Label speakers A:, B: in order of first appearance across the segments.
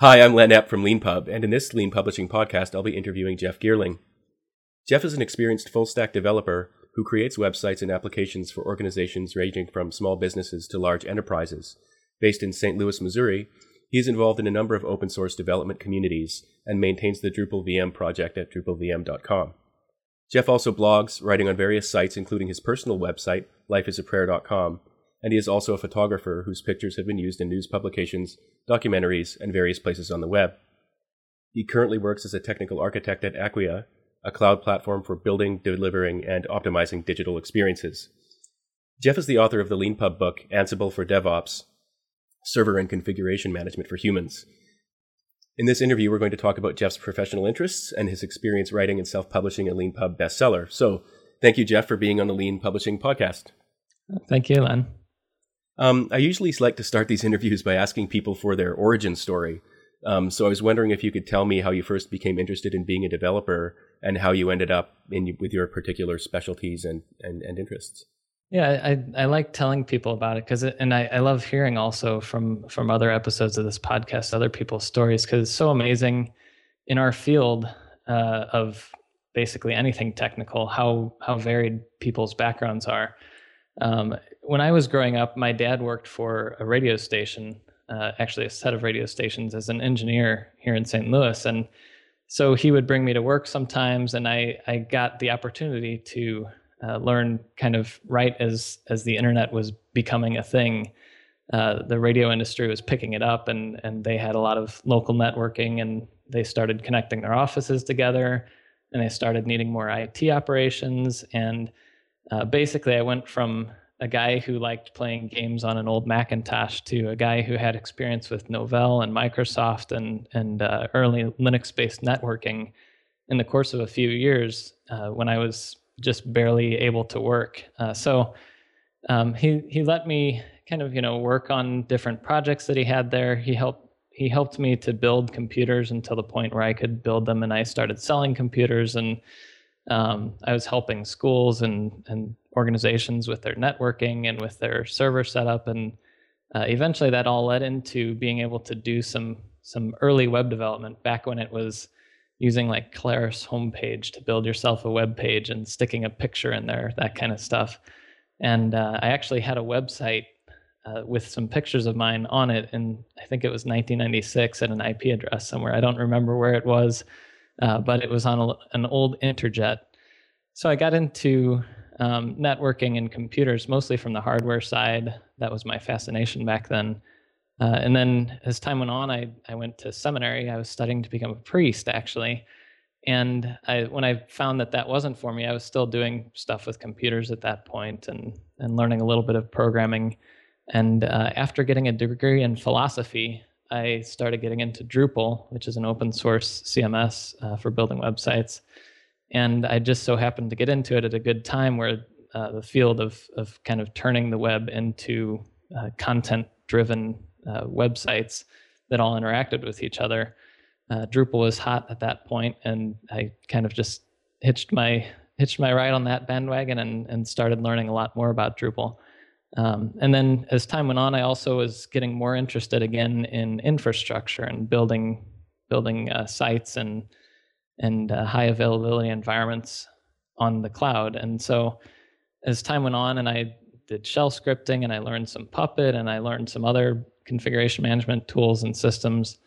A: Hi, I'm Len Epp from LeanPub, and in this Lean Publishing podcast, I'll be interviewing Jeff Geerling. Jeff is an experienced full stack developer who creates websites and applications for organizations ranging from small businesses to large enterprises. Based in St. Louis, Missouri, he is involved in a number of open source development communities and maintains the Drupal VM project at drupalvm.com. Jeff also blogs, writing on various sites, including his personal website, lifeisaprayer.com, and he is also a photographer whose pictures have been used in news publications, documentaries, and various places on the web. He currently works as a technical architect at Acquia, a cloud platform for building, delivering, and optimizing digital experiences. Jeff is the author of the LeanPub book, Ansible for DevOps Server and Configuration Management for Humans. In this interview, we're going to talk about Jeff's professional interests and his experience writing and self publishing a LeanPub bestseller. So, thank you, Jeff, for being on the Lean Publishing podcast.
B: Thank you, Len.
A: Um, I usually like to start these interviews by asking people for their origin story. Um, so I was wondering if you could tell me how you first became interested in being a developer and how you ended up in with your particular specialties and, and, and interests.
B: Yeah, I, I like telling people about it because, and I, I love hearing also from from other episodes of this podcast, other people's stories because it's so amazing in our field uh, of basically anything technical how how varied people's backgrounds are. Um, when I was growing up, my dad worked for a radio station, uh, actually a set of radio stations, as an engineer here in St. Louis, and so he would bring me to work sometimes, and I I got the opportunity to uh, learn kind of right as as the internet was becoming a thing. Uh, the radio industry was picking it up, and and they had a lot of local networking, and they started connecting their offices together, and they started needing more IT operations, and uh, basically, I went from a guy who liked playing games on an old Macintosh to a guy who had experience with Novell and Microsoft and and uh, early Linux-based networking in the course of a few years uh, when I was just barely able to work. Uh, so um, he he let me kind of you know work on different projects that he had there. He helped he helped me to build computers until the point where I could build them, and I started selling computers and. Um, I was helping schools and, and organizations with their networking and with their server setup. And uh, eventually that all led into being able to do some some early web development back when it was using like Claris homepage to build yourself a web page and sticking a picture in there, that kind of stuff. And uh, I actually had a website uh, with some pictures of mine on it, and I think it was 1996 at an IP address somewhere. I don't remember where it was, uh, but it was on a, an old Interjet. So I got into um, networking and computers, mostly from the hardware side. That was my fascination back then. Uh, and then as time went on, I, I went to seminary. I was studying to become a priest, actually. And I, when I found that that wasn't for me, I was still doing stuff with computers at that point and, and learning a little bit of programming. And uh, after getting a degree in philosophy, I started getting into Drupal, which is an open source CMS uh, for building websites and I just so happened to get into it at a good time where uh, the field of of kind of turning the web into uh, content driven uh, websites that all interacted with each other. Uh, Drupal was hot at that point, and I kind of just hitched my hitched my ride on that bandwagon and and started learning a lot more about Drupal. Um, and then as time went on, I also was getting more interested again in infrastructure and building building uh, sites and and uh, high availability environments on the cloud. And so as time went on and I did shell scripting and I learned some Puppet and I learned some other configuration management tools and systems,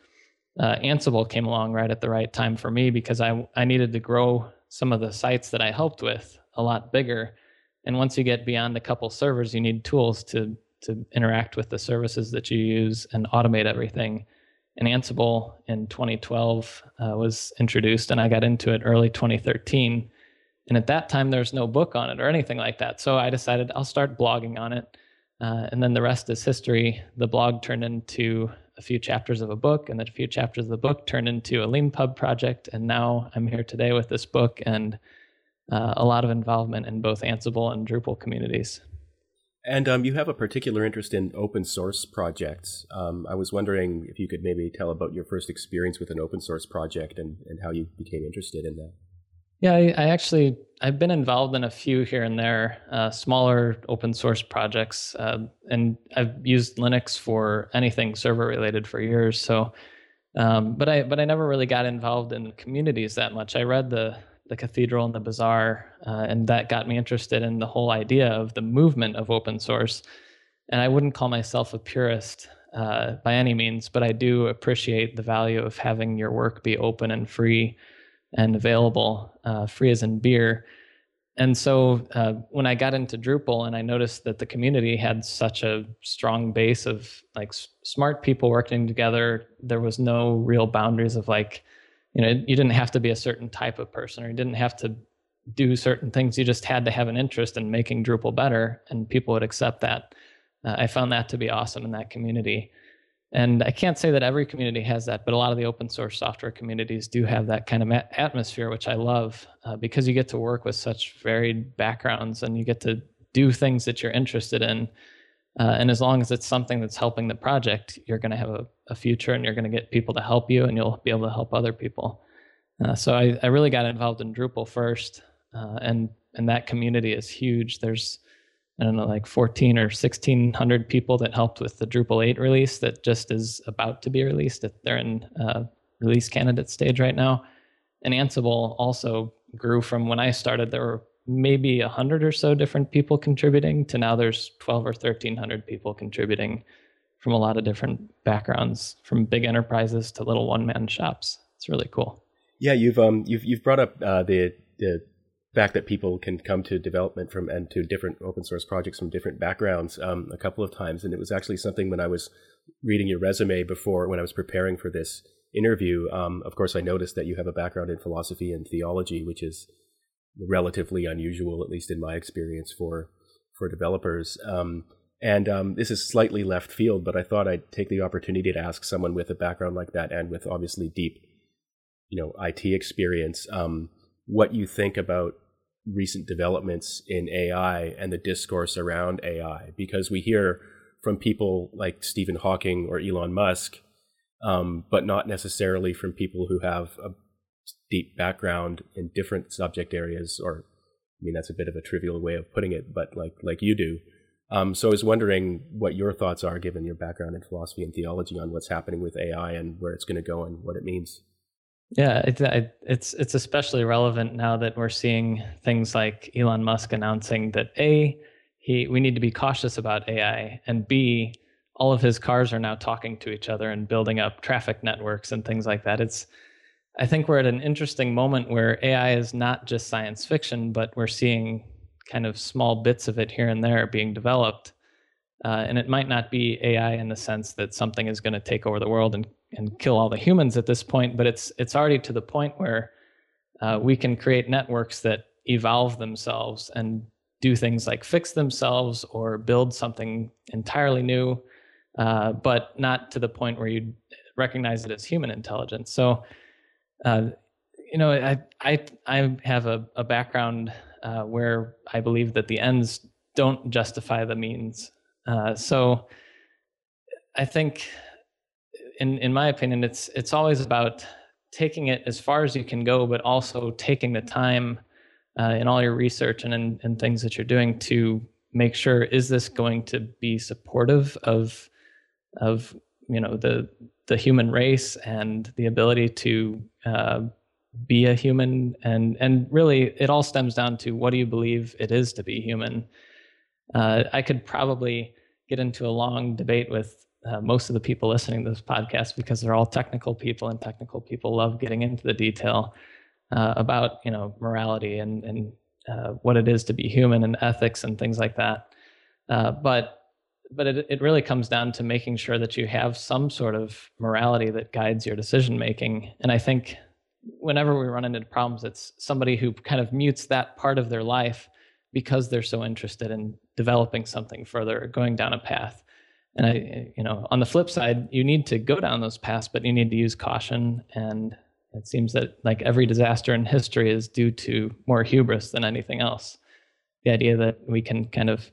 B: uh, Ansible came along right at the right time for me because I, I needed to grow some of the sites that I helped with a lot bigger. And once you get beyond a couple servers, you need tools to to interact with the services that you use and automate everything and Ansible in 2012 uh, was introduced, and I got into it early 2013. And at that time, there was no book on it or anything like that. So I decided I'll start blogging on it. Uh, and then the rest is history. The blog turned into a few chapters of a book, and then a few chapters of the book turned into a LeanPub project. And now I'm here today with this book and uh, a lot of involvement in both Ansible and Drupal communities.
A: And um, you have a particular interest in open source projects. Um, I was wondering if you could maybe tell about your first experience with an open source project and, and how you became interested in that.
B: Yeah, I, I actually I've been involved in a few here and there, uh, smaller open source projects, uh, and I've used Linux for anything server related for years. So Um, but I but I never really got involved in communities that much. I read the the cathedral and the bazaar, uh, and that got me interested in the whole idea of the movement of open source. And I wouldn't call myself a purist uh, by any means, but I do appreciate the value of having your work be open and free and available, uh, free as in beer. And so uh, when I got into Drupal and I noticed that the community had such a strong base of like s- smart people working together, there was no real boundaries of like, you know, you didn't have to be a certain type of person or you didn't have to do certain things. You just had to have an interest in making Drupal better and people would accept that. Uh, I found that to be awesome in that community. And I can't say that every community has that, but a lot of the open source software communities do have that kind of atmosphere, which I love uh, because you get to work with such varied backgrounds and you get to do things that you're interested in. Uh, and as long as it's something that's helping the project, you're going to have a, a, future and you're going to get people to help you and you'll be able to help other people. Uh, so I, I, really got involved in Drupal first, uh, and and that community is huge. There's I don't know, like 14 or 1600 people that helped with the Drupal 8 release that just is about to be released. They're in uh, release candidate stage right now. And Ansible also grew from when I started, there were maybe 100 or so different people contributing to now there's 12 or 1300 people contributing from a lot of different backgrounds, from big enterprises to little one man shops. It's really cool.
A: Yeah, you've um you've you've brought up uh, the the fact that people can come to development from and to different open source projects from different backgrounds um, a couple of times, and it was actually something when I was reading your resume before when I was preparing for this interview. Um, of course, I noticed that you have a background in philosophy and theology, which is relatively unusual, at least in my experience for for developers. Um, and um, this is slightly left field, but I thought I'd take the opportunity to ask someone with a background like that and with obviously deep, you know, IT experience um, what you think about recent developments in AI and the discourse around AI, because we hear from people like Stephen Hawking or Elon Musk, um, but not necessarily from people who have a deep background in different subject areas. Or, I mean, that's a bit of a trivial way of putting it, but like like you do. Um, so I was wondering what your thoughts are, given your background in philosophy and theology, on what's happening with AI and where it's going to go and what it means.
B: Yeah, it, it's it's especially relevant now that we're seeing things like Elon Musk announcing that a he we need to be cautious about AI, and b all of his cars are now talking to each other and building up traffic networks and things like that. It's I think we're at an interesting moment where AI is not just science fiction, but we're seeing kind of small bits of it here and there being developed. Uh, and it might not be AI in the sense that something is going to take over the world and and kill all the humans at this point, but it's it's already to the point where uh, we can create networks that evolve themselves and do things like fix themselves or build something entirely new, uh, but not to the point where you recognize it as human intelligence. So, uh, you know, I I I have a, a background uh, where I believe that the ends don't justify the means. Uh, so, I think in in my opinion, it's it's always about taking it as far as you can go, but also taking the time uh, in all your research and in, in things that you're doing to make sure is this going to be supportive of of you know the the human race and the ability to uh, be a human. And and really it all stems down to what do you believe it is to be human? Uh, i could probably get into a long debate with uh, most of the people listening to this podcast because they're all technical people and technical people love getting into the detail uh, about you know morality and and uh, what it is to be human and ethics and things like that. Uh, but but it, it really comes down to making sure that you have some sort of morality that guides your decision making and i think whenever we run into problems it's somebody who kind of mutes that part of their life because they're so interested in developing something further going down a path and I, you know, on the flip side, you need to go down those paths, but you need to use caution. And it seems that like every disaster in history is due to more hubris than anything else. The idea that we can kind of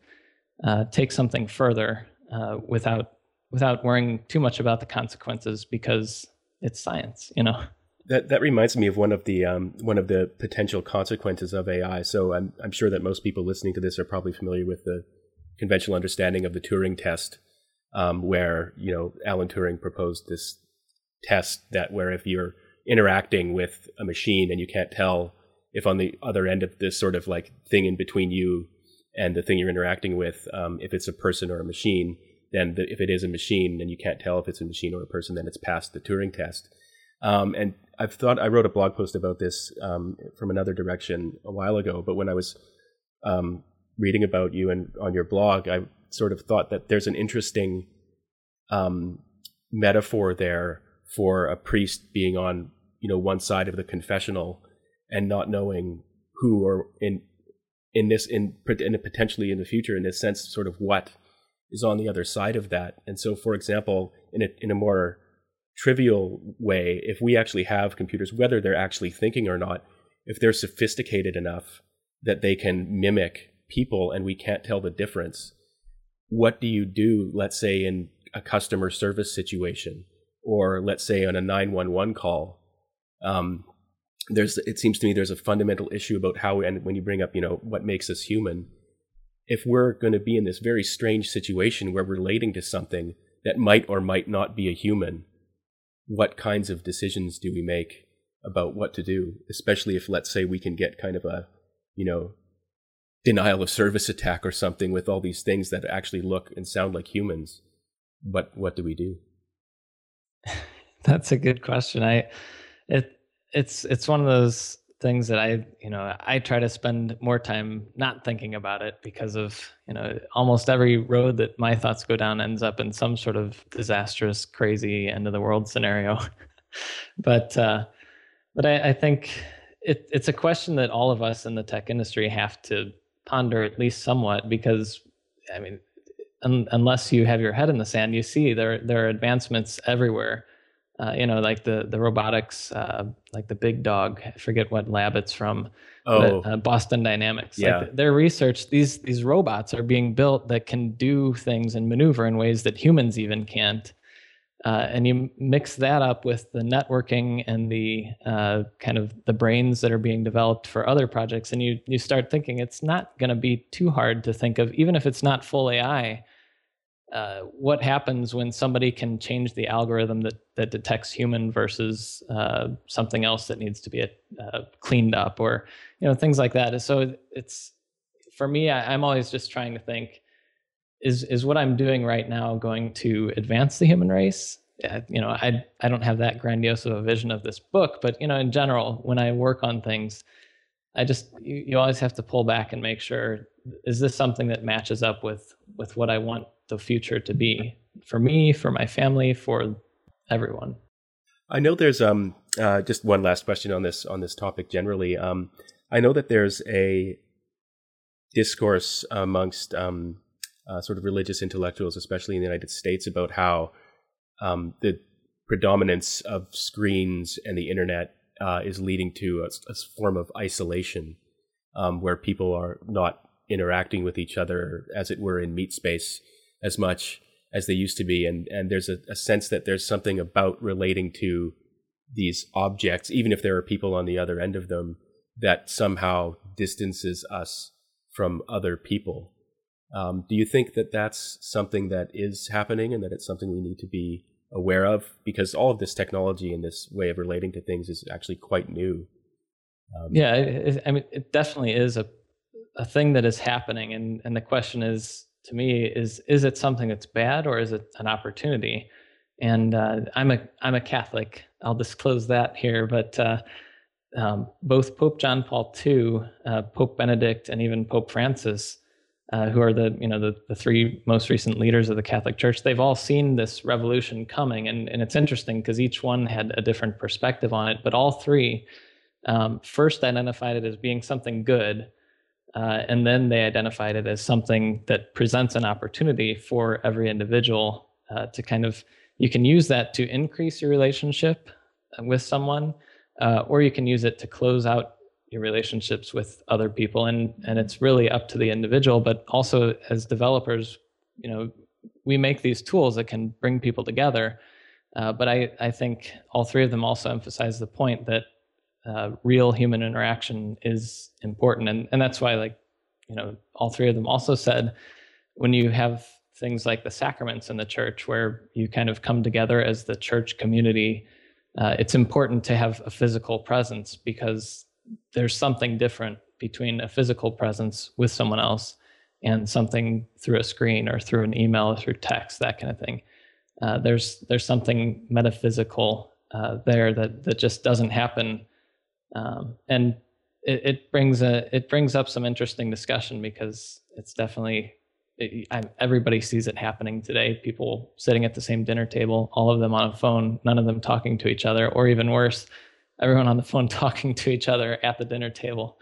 B: uh, take something further uh, without without worrying too much about the consequences because it's science, you know.
A: That that reminds me of one of the um, one of the potential consequences of AI. So I'm I'm sure that most people listening to this are probably familiar with the conventional understanding of the Turing test, um, where you know Alan Turing proposed this test that where if you're interacting with a machine and you can't tell if on the other end of this sort of like thing in between you and the thing you're interacting with, um, if it's a person or a machine, then the, if it is a machine and you can't tell if it's a machine or a person, then it's passed the Turing test. Um, and I've thought I wrote a blog post about this um, from another direction a while ago, but when I was um, reading about you and on your blog, I sort of thought that there's an interesting um, metaphor there for a priest being on you know one side of the confessional and not knowing who or in in this in, in potentially in the future in this sense sort of what is on the other side of that. And so for example in a in a more trivial way if we actually have computers whether they're actually thinking or not if they're sophisticated enough that they can mimic people and we can't tell the difference what do you do let's say in a customer service situation or let's say on a 911 call um, there's it seems to me there's a fundamental issue about how and when you bring up you know what makes us human if we're going to be in this very strange situation where we're relating to something that might or might not be a human what kinds of decisions do we make about what to do? Especially if let's say we can get kind of a you know denial of service attack or something with all these things that actually look and sound like humans but what do we do?
B: That's a good question. I it it's it's one of those things that I, you know, I try to spend more time not thinking about it because of, you know, almost every road that my thoughts go down ends up in some sort of disastrous, crazy end of the world scenario. but uh, but I, I think it, it's a question that all of us in the tech industry have to ponder at least somewhat because, I mean, un- unless you have your head in the sand, you see there there are advancements everywhere uh, you know, like the the robotics, uh, like the big dog. I forget what lab it's from.
A: Oh,
B: but, uh, Boston Dynamics.
A: Yeah.
B: Like their research, these these robots are being built that can do things and maneuver in ways that humans even can't. Uh, and you mix that up with the networking and the uh, kind of the brains that are being developed for other projects, and you you start thinking it's not going to be too hard to think of, even if it's not full AI uh, what happens when somebody can change the algorithm that, that detects human versus uh, something else that needs to be uh, cleaned up or you know things like that. So it's for me I, i'm always just trying to think is is what i'm doing right now going to advance the human race? You know i i don't have that grandiose of a vision of this book but you know in general when i work on things i just you, you always have to pull back and make sure is this something that matches up with with what i want the future to be for me, for my family, for everyone.
A: I know there's um uh, just one last question on this on this topic generally. Um, I know that there's a discourse amongst um, uh, sort of religious intellectuals, especially in the United States, about how um, the predominance of screens and the internet uh, is leading to a, a form of isolation, um, where people are not interacting with each other, as it were, in meat space as much as they used to be. And, and there's a, a sense that there's something about relating to these objects, even if there are people on the other end of them, that somehow distances us from other people. Um, do you think that that's something that is happening and that it's something we need to be aware of? Because all of this technology and this way of relating to things is actually quite new.
B: Um, yeah, it, I mean, it definitely is a a thing that is happening, and and the question is, to me is is it something that's bad or is it an opportunity? And uh, I'm a I'm a Catholic. I'll disclose that here, but uh, um, both Pope John Paul II, uh, Pope Benedict, and even Pope Francis, uh, who are the you know the, the three most recent leaders of the Catholic Church, they've all seen this revolution coming, and and it's interesting because each one had a different perspective on it, but all three um, first identified it as being something good uh, and then they identified it as something that presents an opportunity for every individual uh, to kind of, you can use that to increase your relationship with someone, uh, or you can use it to close out your relationships with other people. And, and it's really up to the individual, but also as developers, you know, we make these tools that can bring people together. Uh, but I, I think all three of them also emphasize the point that uh, real human interaction is important and and that's why like you know all three of them also said when you have things like the sacraments in the church where you kind of come together as the church community uh, it's important to have a physical presence because there's something different between a physical presence with someone else and something through a screen or through an email or through text, that kind of thing. Uh, there's there's something metaphysical uh, there that that just doesn't happen, um, and it, it, brings a it brings up some interesting discussion because it's definitely it, I, everybody sees it happening today. People sitting at the same dinner table, all of them on a phone, none of them talking to each other, or even worse, everyone on the phone talking to each other at the dinner table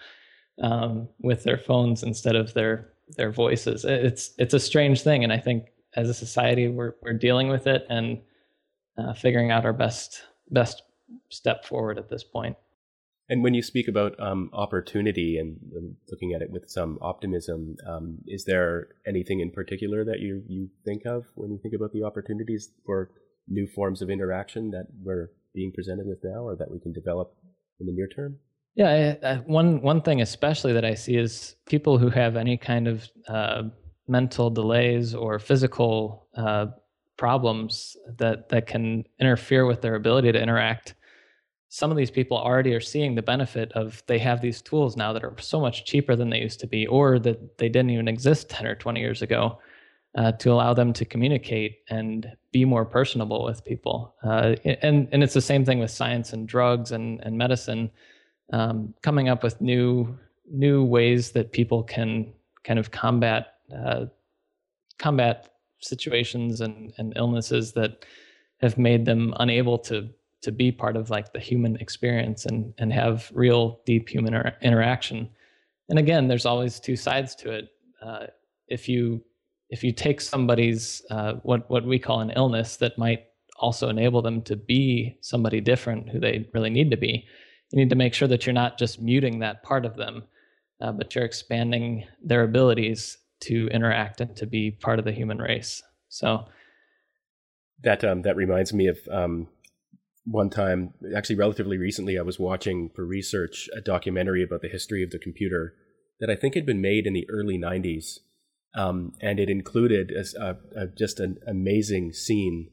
B: um, with their phones instead of their their voices. It's it's a strange thing, and I think as a society we're we're dealing with it and uh, figuring out our best best step forward at this point.
A: And when you speak about um, opportunity and looking at it with some optimism, um, is there anything in particular that you you think of when you think about the opportunities for new forms of interaction that we're being presented with now, or that we can develop in the near term?
B: Yeah, I, I, one one thing especially that I see is people who have any kind of uh, mental delays or physical uh, problems that that can interfere with their ability to interact. Some of these people already are seeing the benefit of they have these tools now that are so much cheaper than they used to be, or that they didn't even exist ten or twenty years ago, uh, to allow them to communicate and be more personable with people. Uh, and and it's the same thing with science and drugs and and medicine um, coming up with new new ways that people can kind of combat uh, combat situations and, and illnesses that have made them unable to to be part of like the human experience and and have real deep human inter- interaction and again there's always two sides to it uh, if you if you take somebody's uh, what what we call an illness that might also enable them to be somebody different who they really need to be you need to make sure that you're not just muting that part of them, uh, but you're expanding their abilities to interact and to be part of the human race. So
A: that um, that reminds me of um, one time, actually relatively recently, I was watching for research a documentary about the history of the computer that I think had been made in the early '90s, um, and it included a, a, just an amazing scene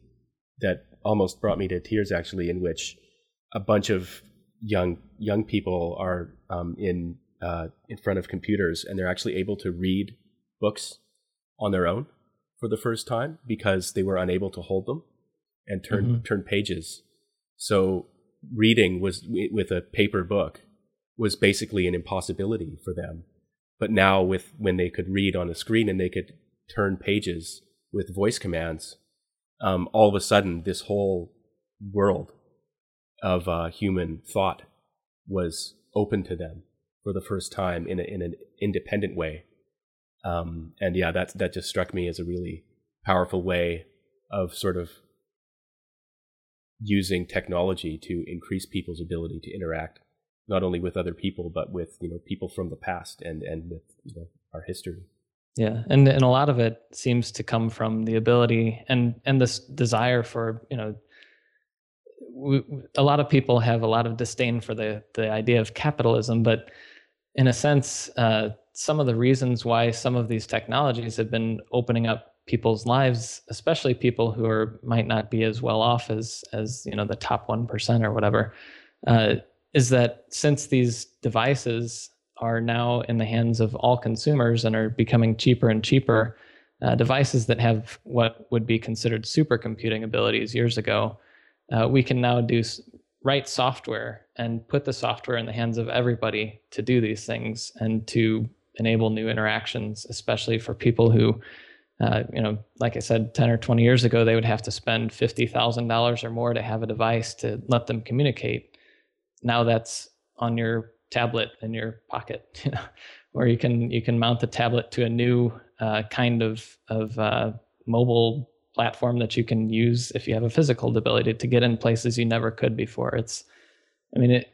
A: that almost brought me to tears, actually, in which a bunch of young young people are um, in uh, in front of computers and they're actually able to read books on their own for the first time because they were unable to hold them and turn mm-hmm. turn pages. So reading was with a paper book was basically an impossibility for them. But now with when they could read on a screen and they could turn pages with voice commands, um, all of a sudden this whole world of uh, human thought was open to them for the first time in, a, in an independent way. Um, and yeah, that that just struck me as a really powerful way of sort of using technology to increase people's ability to interact not only with other people but with you know people from the past and and with you know, our history.
B: Yeah, and and a lot of it seems to come from the ability and and this desire for you know we, a lot of people have a lot of disdain for the the idea of capitalism, but in a sense, uh, some of the reasons why some of these technologies have been opening up people's lives, especially people who are might not be as well off as as you know the top one percent or whatever, uh, is that since these devices are now in the hands of all consumers and are becoming cheaper and cheaper, uh, devices that have what would be considered supercomputing abilities years ago uh, we can now do write software and put the software in the hands of everybody to do these things and to enable new interactions, especially for people who, uh, you know, like I said, 10 or 20 years ago, they would have to spend $50,000 or more to have a device to let them communicate. Now that's on your tablet in your pocket, you know, or you can you can mount the tablet to a new uh, kind of of uh, mobile platform that you can use if you have a physical ability to get in places you never could before. It's, I mean, it,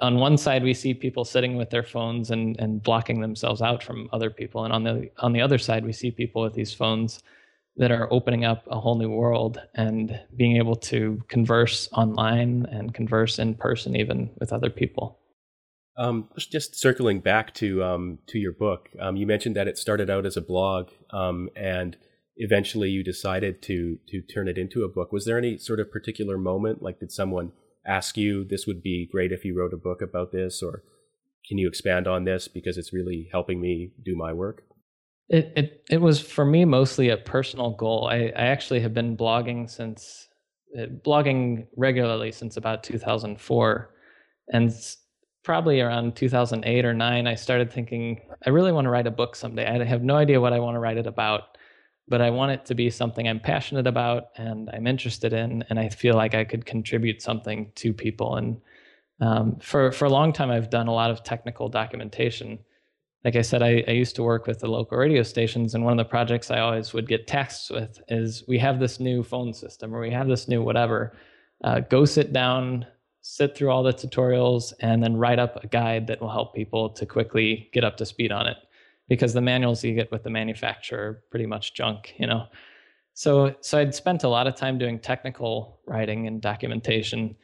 B: on one side we see people sitting with their phones and and blocking themselves out from other people, and on the on the other side we see people with these phones that are opening up a whole new world and being able to converse online and converse in person even with other people.
A: Um, just circling back to um, to your book, um, you mentioned that it started out as a blog, um, and eventually you decided to to turn it into a book was there any sort of particular moment like did someone ask you, this would be great if you wrote a book about this, or can you expand on this because it's really helping me do my work?
B: It it it was for me mostly a personal goal. I, I actually have been blogging since uh, blogging regularly since about 2004, and probably around 2008 or nine, I started thinking I really want to write a book someday. I have no idea what I want to write it about, but I want it to be something I'm passionate about and I'm interested in, and I feel like I could contribute something to people. And um, for for a long time, I've done a lot of technical documentation like I said, I, I, used to work with the local radio stations, and one of the projects I always would get texts with is we have this new phone system or we have this new whatever. Uh, go sit down, sit through all the tutorials, and then write up a guide that will help people to quickly get up to speed on it. Because the manuals you get with the manufacturer are pretty much junk, you know. So, so I'd spent a lot of time doing technical writing and documentation,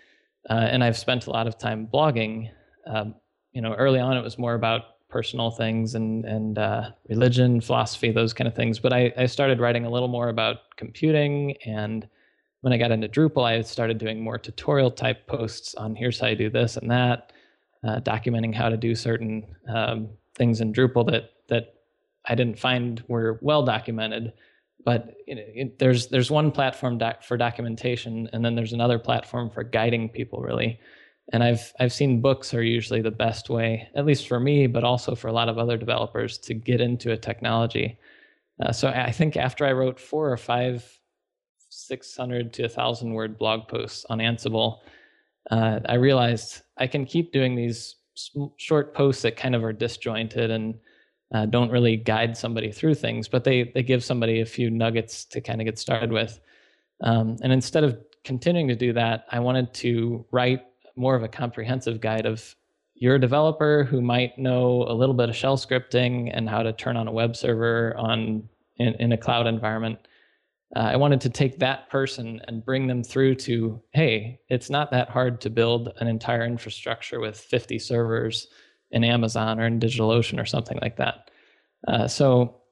B: uh, and I've spent a lot of time blogging. Um, you know, early on it was more about personal things and and uh, religion, philosophy, those kind of things. But I, I started writing a little more about computing, and when I got into Drupal, I started doing more tutorial type posts on here's how you do this and that, uh, documenting how to do certain um, things in Drupal that that I didn't find were well documented. But it, there's there's one platform doc for documentation, and then there's another platform for guiding people really and I've I've seen books are usually the best way, at least for me, but also for a lot of other developers to get into a technology. Uh, so I think after I wrote four or five, six hundred to a thousand word blog posts on Ansible, uh, I realized I can keep doing these short posts that kind of are disjointed and uh, don't really guide somebody through things, but they they give somebody a few nuggets to kind of get started with. Um, and instead of continuing to do that, I wanted to write more of a comprehensive guide of you're a developer who might know a little bit of shell scripting and how to turn on a web server on in, in a cloud environment. Uh, I wanted to take that person and bring them through to, hey, it's not that hard to build an entire infrastructure with 50 servers in Amazon or in DigitalOcean or something like that. Uh, so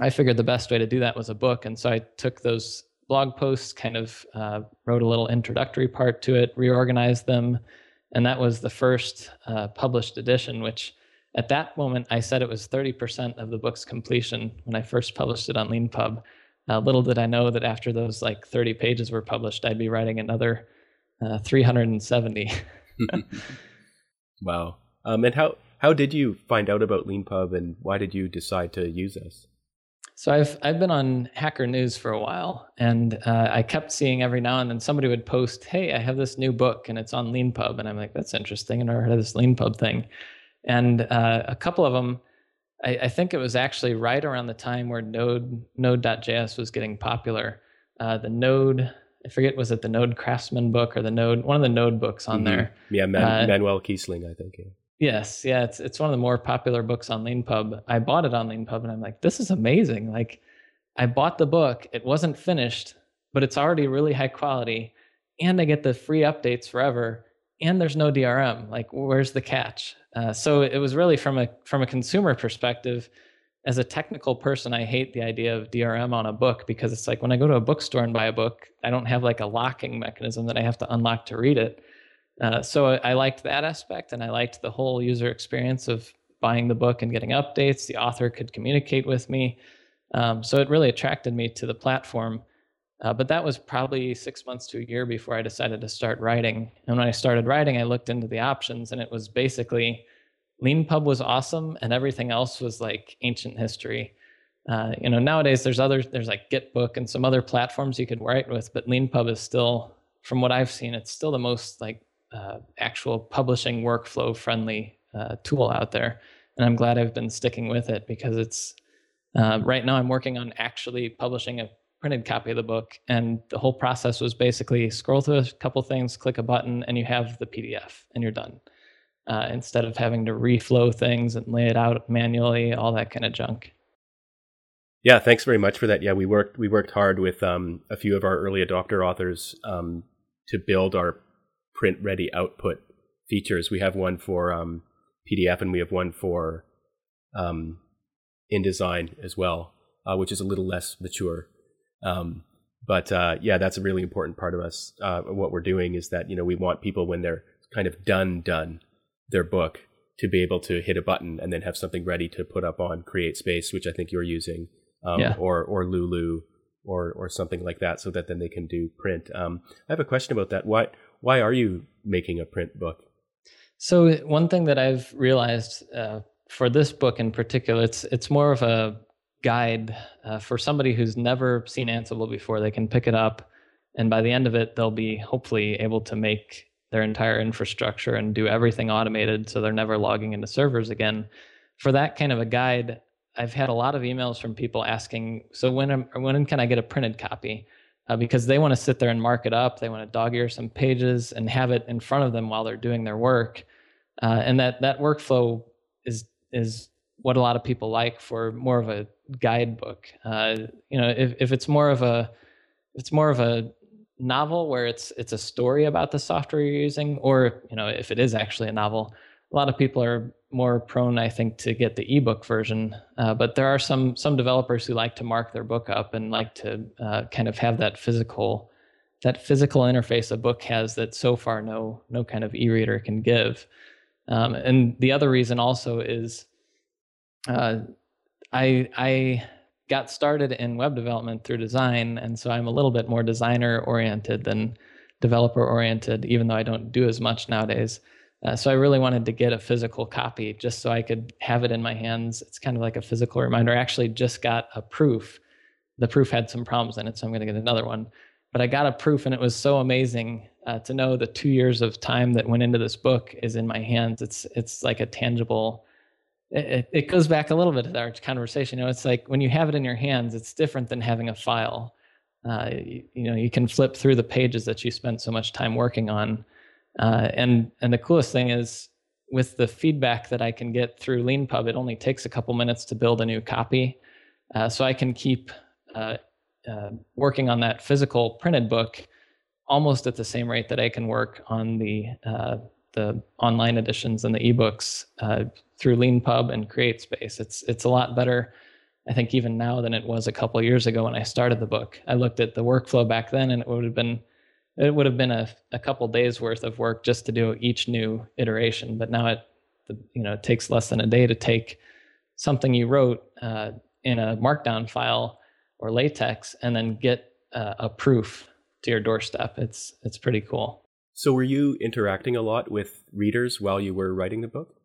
B: I figured the best way to do that was a book. And so I took those blog posts, kind of uh, wrote a little introductory part to it, reorganized them. And that was the first uh, published edition, which at that moment I said it was 30% of the book's completion when I first published it on LeanPub. Uh, little did I know that after those like 30 pages were published, I'd be writing another uh, 370.
A: wow. Um, and how, how did you find out about LeanPub and why did you decide to use us?
B: So I've I've been on Hacker News for a while, and uh, I kept seeing every now and then somebody would post, "Hey, I have this new book, and it's on LeanPub," and I'm like, "That's interesting." And I never heard of this LeanPub thing, and uh, a couple of them, I, I, think it was actually right around the time where Node Node.js was getting popular. Uh, the Node, I forget, was it the Node Craftsman book or the Node, one of the Node books on mm-hmm. there?
A: Yeah, Man- uh, Manuel Kiessling, I think. Yeah.
B: Yes, yeah, it's it's one of the more popular books on LeanPub. I bought it on LeanPub, and I'm like, this is amazing. Like, I bought the book, it wasn't finished, but it's already really high quality, and I get the free updates forever, and there's no DRM. Like, where's the catch? Uh, so it was really from a from a consumer perspective. As a technical person, I hate the idea of DRM on a book because it's like when I go to a bookstore and buy a book, I don't have like a locking mechanism that I have to unlock to read it. Uh, so I liked that aspect, and I liked the whole user experience of buying the book and getting updates. The author could communicate with me, um, so it really attracted me to the platform. Uh, but that was probably six months to a year before I decided to start writing. And when I started writing, I looked into the options, and it was basically LeanPub was awesome, and everything else was like ancient history. Uh, you know, nowadays there's other there's like Gitbook and some other platforms you could write with, but LeanPub is still, from what I've seen, it's still the most like uh, actual publishing workflow friendly uh, tool out there. And I'm glad I've been sticking with it because it's uh, right now I'm working on actually publishing a printed copy of the book. And the whole process was basically scroll through a couple things, click a button, and you have the PDF and you're done. Uh, instead of having to reflow things and lay it out manually, all that kind of junk.
A: Yeah, thanks very much for that. Yeah, we worked we worked hard with um, a few of our early adopter authors um, to build our print ready output features. We have one for um, PDF and we have one for um, InDesign as well, uh, which is a little less mature. Um, but uh, yeah, that's a really important part of us. Uh, what we're doing is that you know we want people when they're kind of done done their book to be able to hit a button and then have something ready to put up on CreateSpace, which I think you're using, um, yeah. or or Lulu, or or something like that, so that then they can do print. Um, I have a question about that. Why why are you making a print book?
B: So one thing that I've realized uh, for this book in particular, it's it's more of a guide uh, for somebody who's never seen Ansible before. They can pick it up, and by the end of it, they'll be hopefully able to make their entire infrastructure and do everything automated so they're never logging into servers again. For that kind of a guide, I've had a lot of emails from people asking, so when am, when can I get a printed copy? Uh, because they want to sit there and mark it up. They want to dog ear some pages and have it in front of them while they're doing their work. Uh, and that that workflow is is what a lot of people like for more of a guidebook. Uh, you know, if, if it's more of a it's more of a novel where it's it's a story about the software you're using, or you know, if it is actually a novel, a lot of people are more prone, I think, to get the ebook version. Uh, but there are some some developers who like to mark their book up and like to uh, kind of have that physical that physical interface a book has that so far no no kind of e-reader can give. Um, and the other reason also is uh, I I got started in web development through design, and so I'm a little bit more designer oriented than developer oriented, even though I don't do as much nowadays. Uh, so I really wanted to get a physical copy just so I could have it in my hands. It's kind of like a physical reminder. I actually just got a proof. The proof had some problems in it, so I'm going to get another one. But I got a proof, and it was so amazing uh, to know the two years of time that went into this book is in my hands. It's it's like a tangible it, it goes back a little bit to our conversation. You know, it's like when you have it in your hands, it's different than having a file. Uh, you, you, know, you can flip through the pages that you spent so much time working on. Uh, and and the coolest thing is with the feedback that I can get through LeanPub, it only takes a couple minutes to build a new copy. Uh, so I can keep uh, uh, working on that physical printed book almost at the same rate that I can work on the uh, the online editions and the ebooks through LeanPub and CreateSpace. It's it's a lot better, I think, even now than it was a couple years ago when I started the book. I looked at the workflow back then, and it would have been it would have been a, a couple days worth of work just to do each new iteration. But now it you know it takes less than a day to take something you wrote uh, in a Markdown file or LaTeX and then get uh, a proof to your doorstep. It's it's pretty cool.
A: So were you interacting a lot with readers while you were writing the book?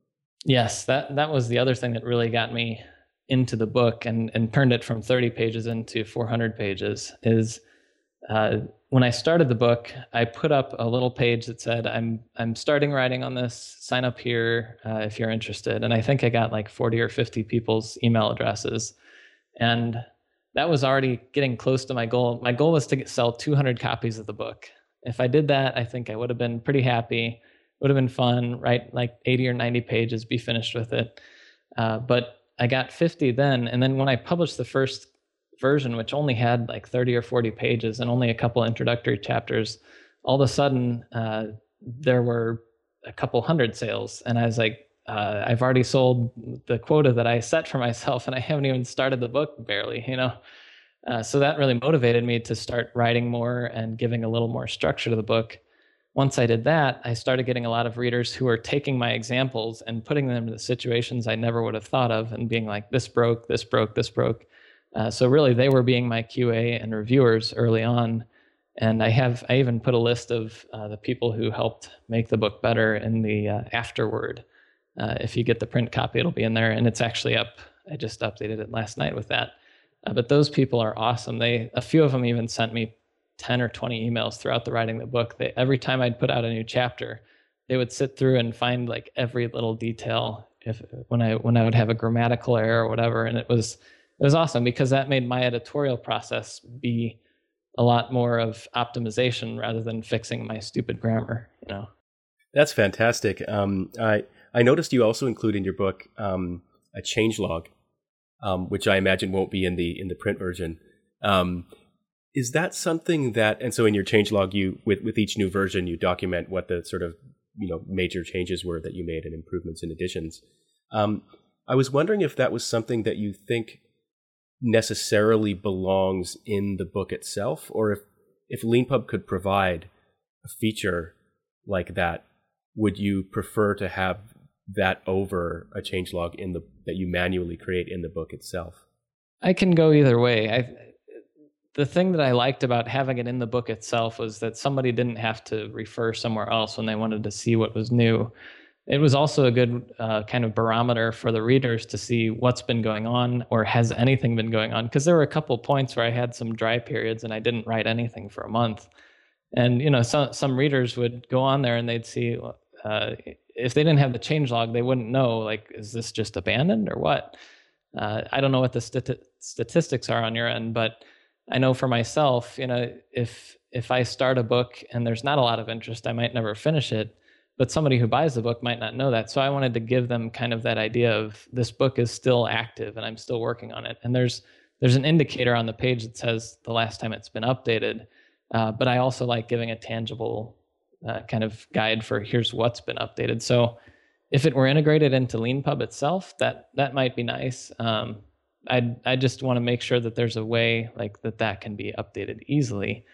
B: Yes, that that was the other thing that really got me into the book and and turned it from 30 pages into 400 pages is uh, when I started the book, I put up a little page that said, "I'm I'm starting writing on this. Sign up here uh, if you're interested." And I think I got like 40 or 50 people's email addresses, and that was already getting close to my goal. My goal was to get, sell 200 copies of the book. If I did that, I think I would have been pretty happy would have been fun, write like 80 or 90 pages, be finished with it. Uh, but I got 50 then. And then when I published the first version, which only had like 30 or 40 pages and only a couple introductory chapters, all of a sudden uh, there were a couple hundred sales. And I was like, uh, I've already sold the quota that I set for myself, and I haven't even started the book barely, you know. Uh, so that really motivated me to start writing more and giving a little more structure to the book once I did that, I started getting a lot of readers who were taking my examples and putting them into situations I never would have thought of and being like, this broke, this broke, this broke. Uh, so really, they were being my QA and reviewers early on. And I have, I even put a list of uh, the people who helped make the book better in the uh, afterword. Uh, if you get the print copy, it'll be in there, and it's actually up. I just updated it last night with that. Uh, but those people are awesome. They, a few of them even sent me 10 or 20 emails throughout the writing of the book. They, every time I'd put out a new chapter, they would sit through and find like every little detail if when I when I would have a grammatical error or whatever. And it was it was awesome because that made my editorial process be a lot more of optimization rather than fixing my stupid grammar, you know.
A: That's fantastic. Um, I I noticed you also include in your book um, a change log, um, which I imagine won't be in the in the print version. Um, is that something that and so in your change log you with with each new version you document what the sort of you know major changes were that you made and improvements and additions um, i was wondering if that was something that you think necessarily belongs in the book itself, or if if Leanpub could provide a feature like that, would you prefer to have that over a changelog in the that you manually create in the book itself?
B: I can go either way. I the thing that I liked about having it in the book itself was that somebody didn't have to refer somewhere else when they wanted to see what was new. It was also a good uh, kind of barometer for the readers to see what's been going on or has anything been going on. Because there were a couple points where I had some dry periods and I didn't write anything for a month. And you know, some some readers would go on there and they'd see uh, if they didn't have the change log, they wouldn't know like is this just abandoned or what. Uh, I don't know what the stati- statistics are on your end, but I know for myself, you know, if if I start a book and there's not a lot of interest, I might never finish it. But somebody who buys the book might not know that. So I wanted to give them kind of that idea of this book is still active and I'm still working on it. And there's there's an indicator on the page that says the last time it's been updated. Uh, but I also like giving a tangible uh, kind of guide for here's what's been updated. So if it were integrated into Leanpub itself, that that might be nice. Um, I I just want to make sure that there's a way like that that can be updated easily,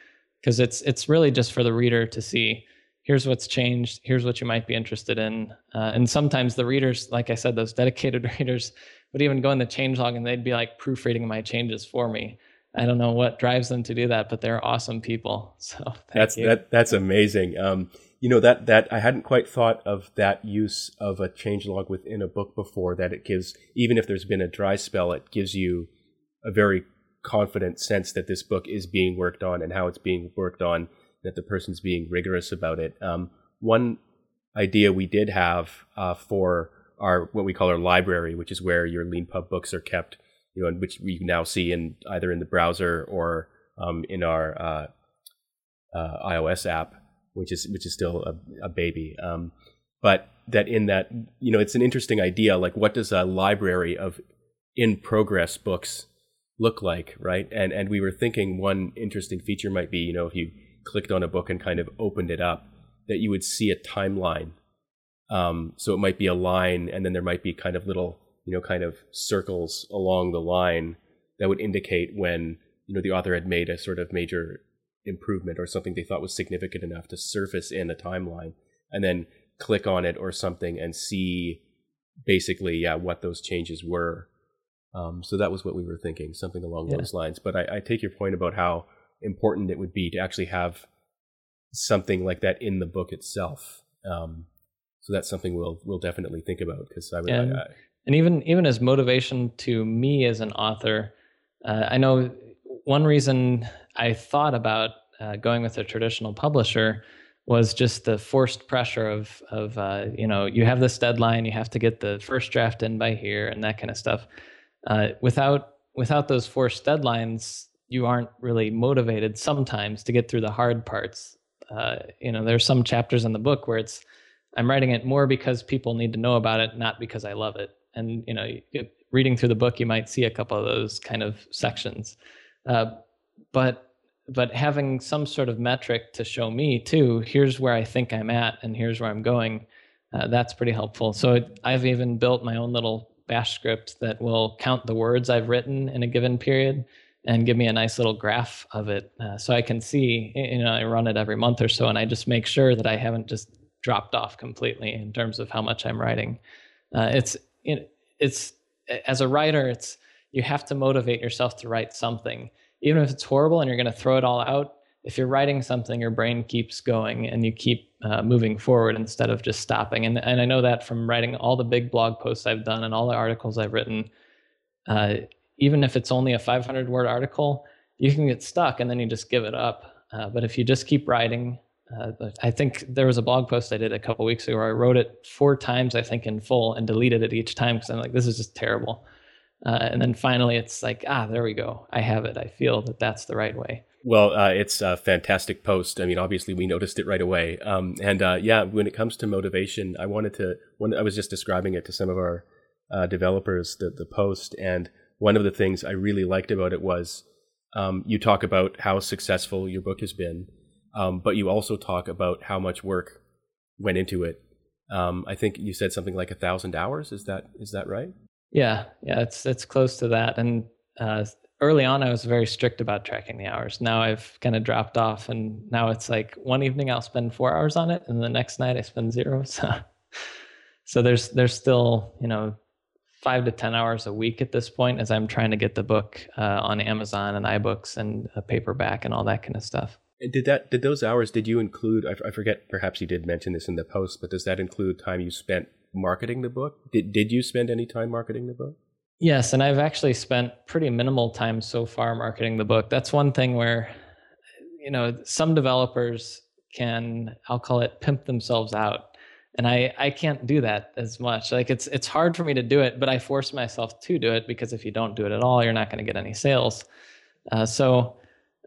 B: because it's it's really just for the reader to see. Here's what's changed. Here's what you might be interested in. Uh, and sometimes the readers, like I said, those dedicated readers would even go in the changelog and they'd be like proofreading my changes for me. I don't know what drives them to do that, but they're awesome people. So
A: that's
B: you.
A: that that's amazing. Um, you know that that I hadn't quite thought of that use of a changelog within a book before. That it gives, even if there's been a dry spell, it gives you a very confident sense that this book is being worked on and how it's being worked on. That the person's being rigorous about it. Um, one idea we did have uh, for our what we call our library, which is where your Leanpub books are kept, you know, which we now see in either in the browser or um, in our uh, uh, iOS app which is which is still a, a baby. Um, but that in that you know it's an interesting idea. Like, what does a library of in progress books look like, right? And and we were thinking one interesting feature might be you know if you clicked on a book and kind of opened it up, that you would see a timeline. Um, so it might be a line, and then there might be kind of little you know kind of circles along the line that would indicate when you know the author had made a sort of major improvement or something they thought was significant enough to surface in a timeline and then click on it or something and see basically yeah what those changes were. Um, so that was what we were thinking something along yeah. those lines. But I, I, take your point about how important it would be to actually have something like that in the book itself. Um, so that's something we'll we'll definitely think about because I would
B: and,
A: I,
B: and even even as motivation to me as an author uh, I know one reason I thought about uh, going with a traditional publisher was just the forced pressure of of uh, you know you have this deadline, you have to get the first draft in by here, and that kind of stuff. Uh, without without those forced deadlines, you aren't really motivated sometimes to get through the hard parts. Uh, you know, there's some chapters in the book where it's I'm writing it more because people need to know about it, not because I love it. And you know, reading through the book, you might see a couple of those kind of sections. Uh, but but having some sort of metric to show me too here's where i think i'm at and here's where i'm going uh, that's pretty helpful. So it, i've even built my own little bash script that will count the words i've written in a given period and give me a nice little graph of it uh, so i can see you know i run it every month or so and i just make sure that i haven't just dropped off completely in terms of how much i'm writing. Uh, it's it, it's as a writer it's you have to motivate yourself to write something even if it's horrible and you're going to throw it all out, if you're writing something, your brain keeps going and you keep uh, moving forward instead of just stopping. And, and I know that from writing all the big blog posts I've done and all the articles I've written, uh, even if it's only a 500 word article, you can get stuck and then you just give it up. Uh, but if you just keep writing, uh, I think there was a blog post I did a couple weeks ago where I wrote it four times, I think, in full and deleted it each time because I'm like, this is just terrible. Uh, and then finally, it's like, ah, there we go. I have it. I feel that that's the right way.
A: Well, uh, it's a fantastic post. I mean, obviously, we noticed it right away. Um, and uh, yeah, when it comes to motivation, I wanted to. When I was just describing it to some of our uh, developers, the the post, and one of the things I really liked about it was um, you talk about how successful your book has been, um, but you also talk about how much work went into it. Um, I think you said something like a thousand hours. Is that is that right?
B: Yeah, yeah, it's it's close to that, and uh, early on I was very strict about tracking the hours. Now I've kind of dropped off, and now it's like one evening I'll spend four hours on it, and the next night I spend zero. So, so there's there's still you know five to ten hours a week at this point as I'm trying to get the book uh, on Amazon and iBooks and a paperback and all that kind of stuff.
A: Did that did those hours did you include? I, I forget. Perhaps you did mention this in the post, but does that include time you spent marketing the book? Did did you spend any time marketing the book?
B: Yes, and I've actually spent pretty minimal time so far marketing the book. That's one thing where, you know, some developers can I'll call it pimp themselves out and I I can't do that as much. Like it's it's hard for me to do it, but I force myself to do it because if you don't do it at all, you're not going to get any sales. Uh, so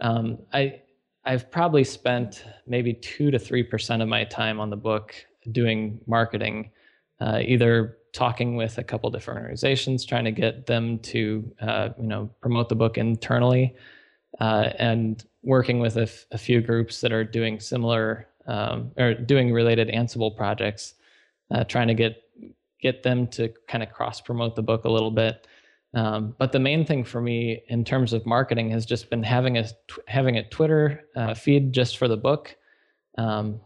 B: um, I I've probably spent maybe two to three percent of my time on the book doing marketing, uh, either talking with a couple different organizations, trying to get them to uh, you know promote the book internally, uh, and working with a, f- a few groups that are doing similar um, or doing related Ansible projects, uh, trying to get get them to kind of cross promote the book a little bit. Um, but the main thing for me in terms of marketing has just been having a having a Twitter uh, feed just for the book. Um,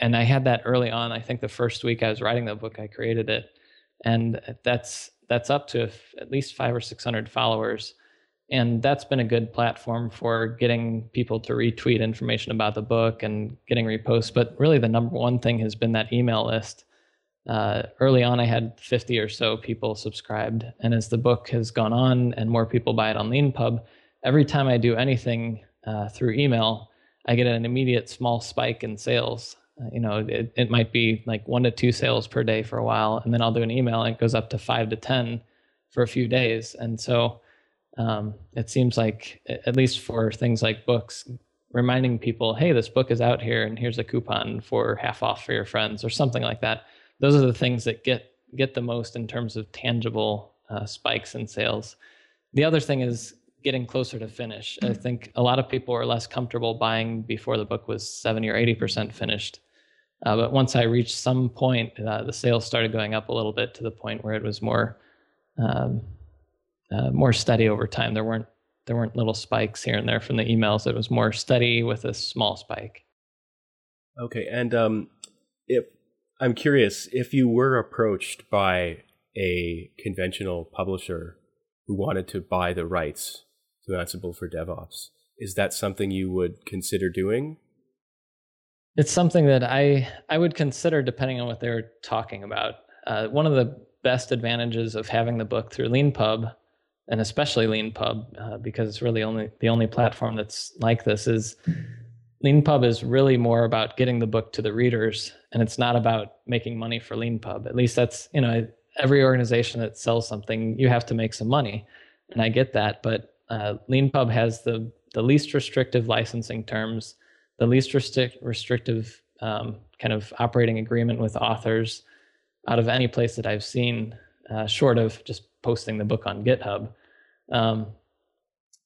B: and I had that early on. I think the first week I was writing the book, I created it, and that's that's up to at least five or six hundred followers. And that's been a good platform for getting people to retweet information about the book and getting reposts. But really the number one thing has been that email list. Uh, early on i had 50 or so people subscribed. And as the book has gone on and more people buy it on leanpub every time i do anything uh, through email i get an immediate small spike in sales you know it, it might be like one to two sales per day for a while and then i'll do an email and it goes up to five to ten for a few days. And so um, it seems like at least for things like books reminding people hey this book is out here and here's a coupon for half off for your friends or something like that. Those are the things that get get the most in terms of tangible uh, spikes in sales. The other thing is getting closer to finish. I think a lot of people are less comfortable buying before the book was 70 or 80% finished uh, but once i reached some point uh, the sales started going up a little bit to the point where it was more um, uh, more steady over time. There weren't there weren't little spikes here and there from the emails. It was more steady with a small spike.
A: Okay, and um, if I'm curious, if you were approached by a conventional publisher who wanted to buy the rights to Ansible for DevOps, is that something you would consider doing?
B: It's something that I I would consider depending on what they're talking about. Uh, one of the best advantages of having the book through LeanPub and especially LeanPub, uh, because it's really only the only platform that's like this is LeanPub is really more about getting the book to the readers, and it's not about making money for LeanPub. At least that's you know every organization that sells something, you have to make some money, and I get that. But uh, LeanPub has the the least restrictive licensing terms, the least restric- restrictive um, kind of operating agreement with authors out of any place that I've seen, uh, short of just posting the book on GitHub. Um,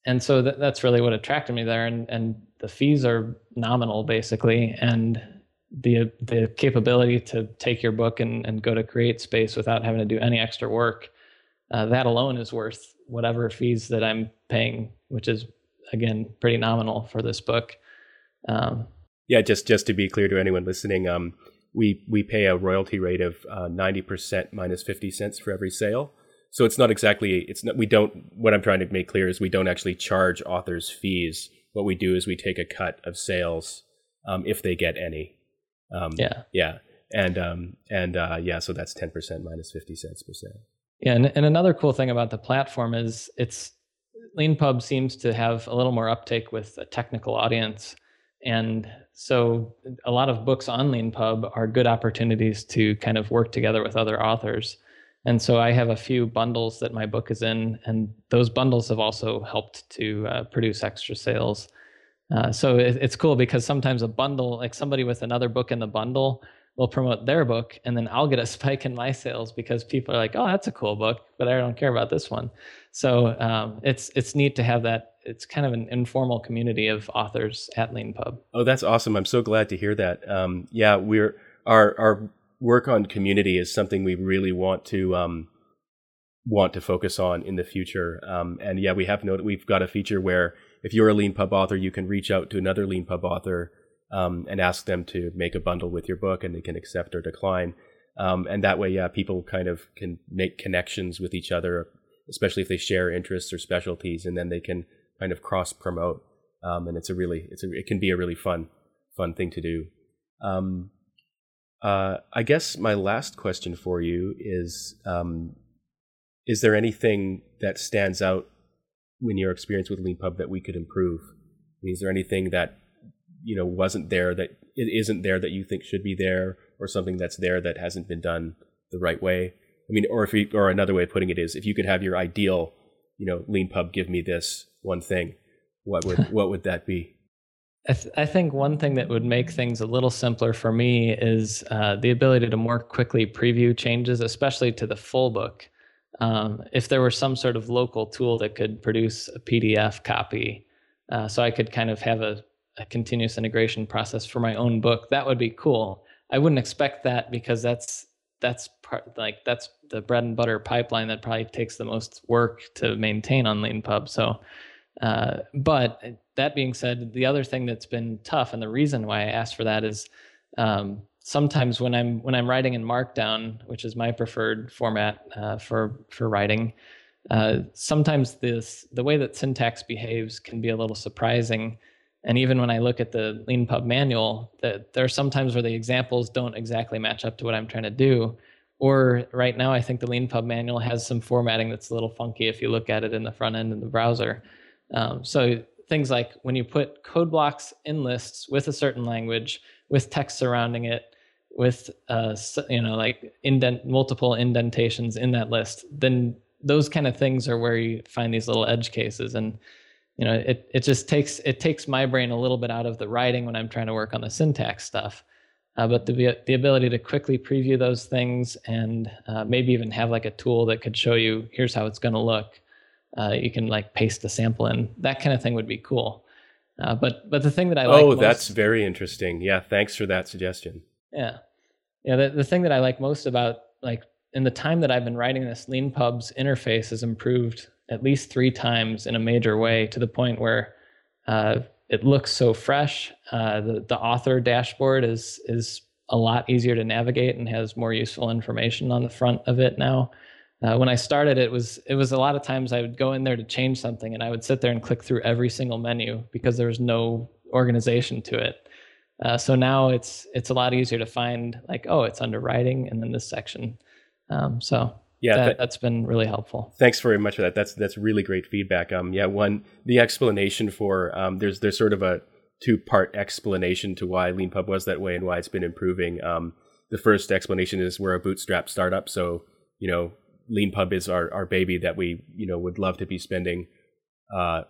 B: and so that, that's really what attracted me there. And, and the fees are nominal basically. And the, the capability to take your book and, and go to CreateSpace without having to do any extra work, uh, that alone is worth whatever fees that I'm paying, which is again, pretty nominal for this book. Um,
A: yeah, just, just to be clear to anyone listening, um, we, we pay a royalty rate of uh, 90% minus 50 cents for every sale. So it's not exactly it's not we don't what I'm trying to make clear is we don't actually charge authors fees. What we do is we take a cut of sales um, if they get any.
B: Um, yeah.
A: Yeah. And um, and uh, yeah, so that's ten percent minus fifty cents percent.
B: Yeah, and, and another cool thing about the platform is it's LeanPub seems to have a little more uptake with a technical audience. And so a lot of books on LeanPub are good opportunities to kind of work together with other authors. And so I have a few bundles that my book is in, and those bundles have also helped to uh, produce extra sales. Uh, so it, it's cool because sometimes a bundle, like somebody with another book in the bundle, will promote their book, and then I'll get a spike in my sales because people are like, "Oh, that's a cool book," but I don't care about this one. So um, it's it's neat to have that. It's kind of an informal community of authors at LeanPub.
A: Oh, that's awesome! I'm so glad to hear that. Um, yeah, we're our our work on community is something we really want to um, want to focus on in the future. Um, and yeah, we have noted we've got a feature where if you're a Leanpub author, you can reach out to another Leanpub author um, and ask them to make a bundle with your book, and they can accept or decline. Um, and that way, yeah, people kind of can make connections with each other, especially if they share interests or specialties, and then they can kind of cross promote. Um, and it's a really, it's a, it can be a really fun, fun thing to do. Um, uh, I guess my last question for you is: um, Is there anything that stands out in your experience with Leanpub that we could improve? Is there anything that you know wasn't there that it isn't there that you think should be there, or something that's there that hasn't been done the right way? I mean, or if you, or another way of putting it is, if you could have your ideal, you know, Leanpub give me this one thing, what would what would that be?
B: I, th- I, think one thing that would make things a little simpler for me is uh, the ability to more quickly preview changes, especially to the full book. Um, if there were some sort of local tool that could produce a PDF copy, uh, so I could kind of have a, a, continuous integration process for my own book, that would be cool. I wouldn't expect that because that's that's part like that's the bread and butter pipeline that probably takes the most work to maintain on Leanpub. So uh, but that being said, the other thing that's been tough, and the reason why I asked for that is um, sometimes when I'm when I'm writing in Markdown, which is my preferred format uh, for for writing, uh, sometimes this the way that syntax behaves can be a little surprising. And even when I look at the Leanpub manual, that there are sometimes where the examples don't exactly match up to what I'm trying to do. Or right now, I think the Leanpub manual has some formatting that's a little funky if you look at it in the front end in the browser. Um, so things like when you put code blocks in lists with a certain language, with text surrounding it, with uh, you know like indent multiple indentations in that list, then those kind of things are where you find these little edge cases and you know it it just takes it takes my brain a little bit out of the writing when I'm trying to work on the syntax stuff. Uh, but the the ability to quickly preview those things and uh, maybe even have like a tool that could show you here's how it's going to look uh, you can like paste the sample in. That kind of thing would be cool. Uh, but but the thing that I like.
A: Oh, most, that's very interesting. Yeah, thanks for that suggestion.
B: Yeah, yeah. The the thing that I like most about like in the time that I've been writing this, Leanpub's interface has improved at least three times in a major way to the point where uh, it looks so fresh. Uh, the the author dashboard is is a lot easier to navigate and has more useful information on the front of it now. Uh, when I started, it was it was a lot of times I would go in there to change something, and I would sit there and click through every single menu because there was no organization to it. Uh, so now it's it's a lot easier to find like oh it's under writing and then this section. Um, so yeah, that, has been really helpful.
A: Thanks very much for that. That's that's really great feedback. Um, yeah, one the explanation for um, there's there's sort of a two part explanation to why Leanpub was that way and why it's been improving. Um, the first explanation is we're a bootstrap startup, so you know Leanpub is our, our baby that we you know would love to be spending uh,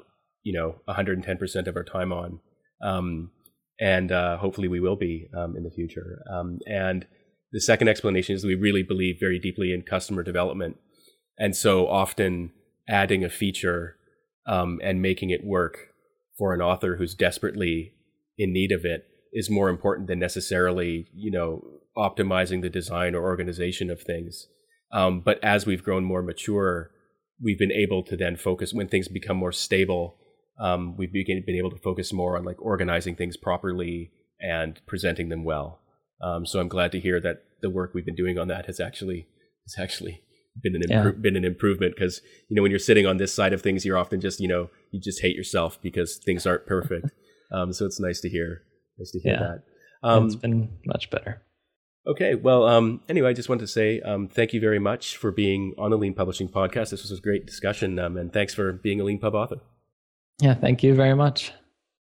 A: you know 110% of our time on um, and uh, hopefully we will be um, in the future um, and the second explanation is we really believe very deeply in customer development and so often adding a feature um, and making it work for an author who's desperately in need of it is more important than necessarily you know optimizing the design or organization of things um, but as we've grown more mature, we've been able to then focus when things become more stable. Um, we've been able to focus more on like organizing things properly and presenting them well. Um, so I'm glad to hear that the work we've been doing on that has actually has actually been an impro- yeah. been an improvement because you know when you're sitting on this side of things, you're often just you know you just hate yourself because things aren't perfect. Um, so it's nice to hear nice to hear yeah. that.
B: Um, it's been much better.
A: Okay. Well, um, anyway, I just wanted to say um, thank you very much for being on the Lean Publishing podcast. This was a great discussion, um, and thanks for being a Leanpub author.
B: Yeah, thank you very much.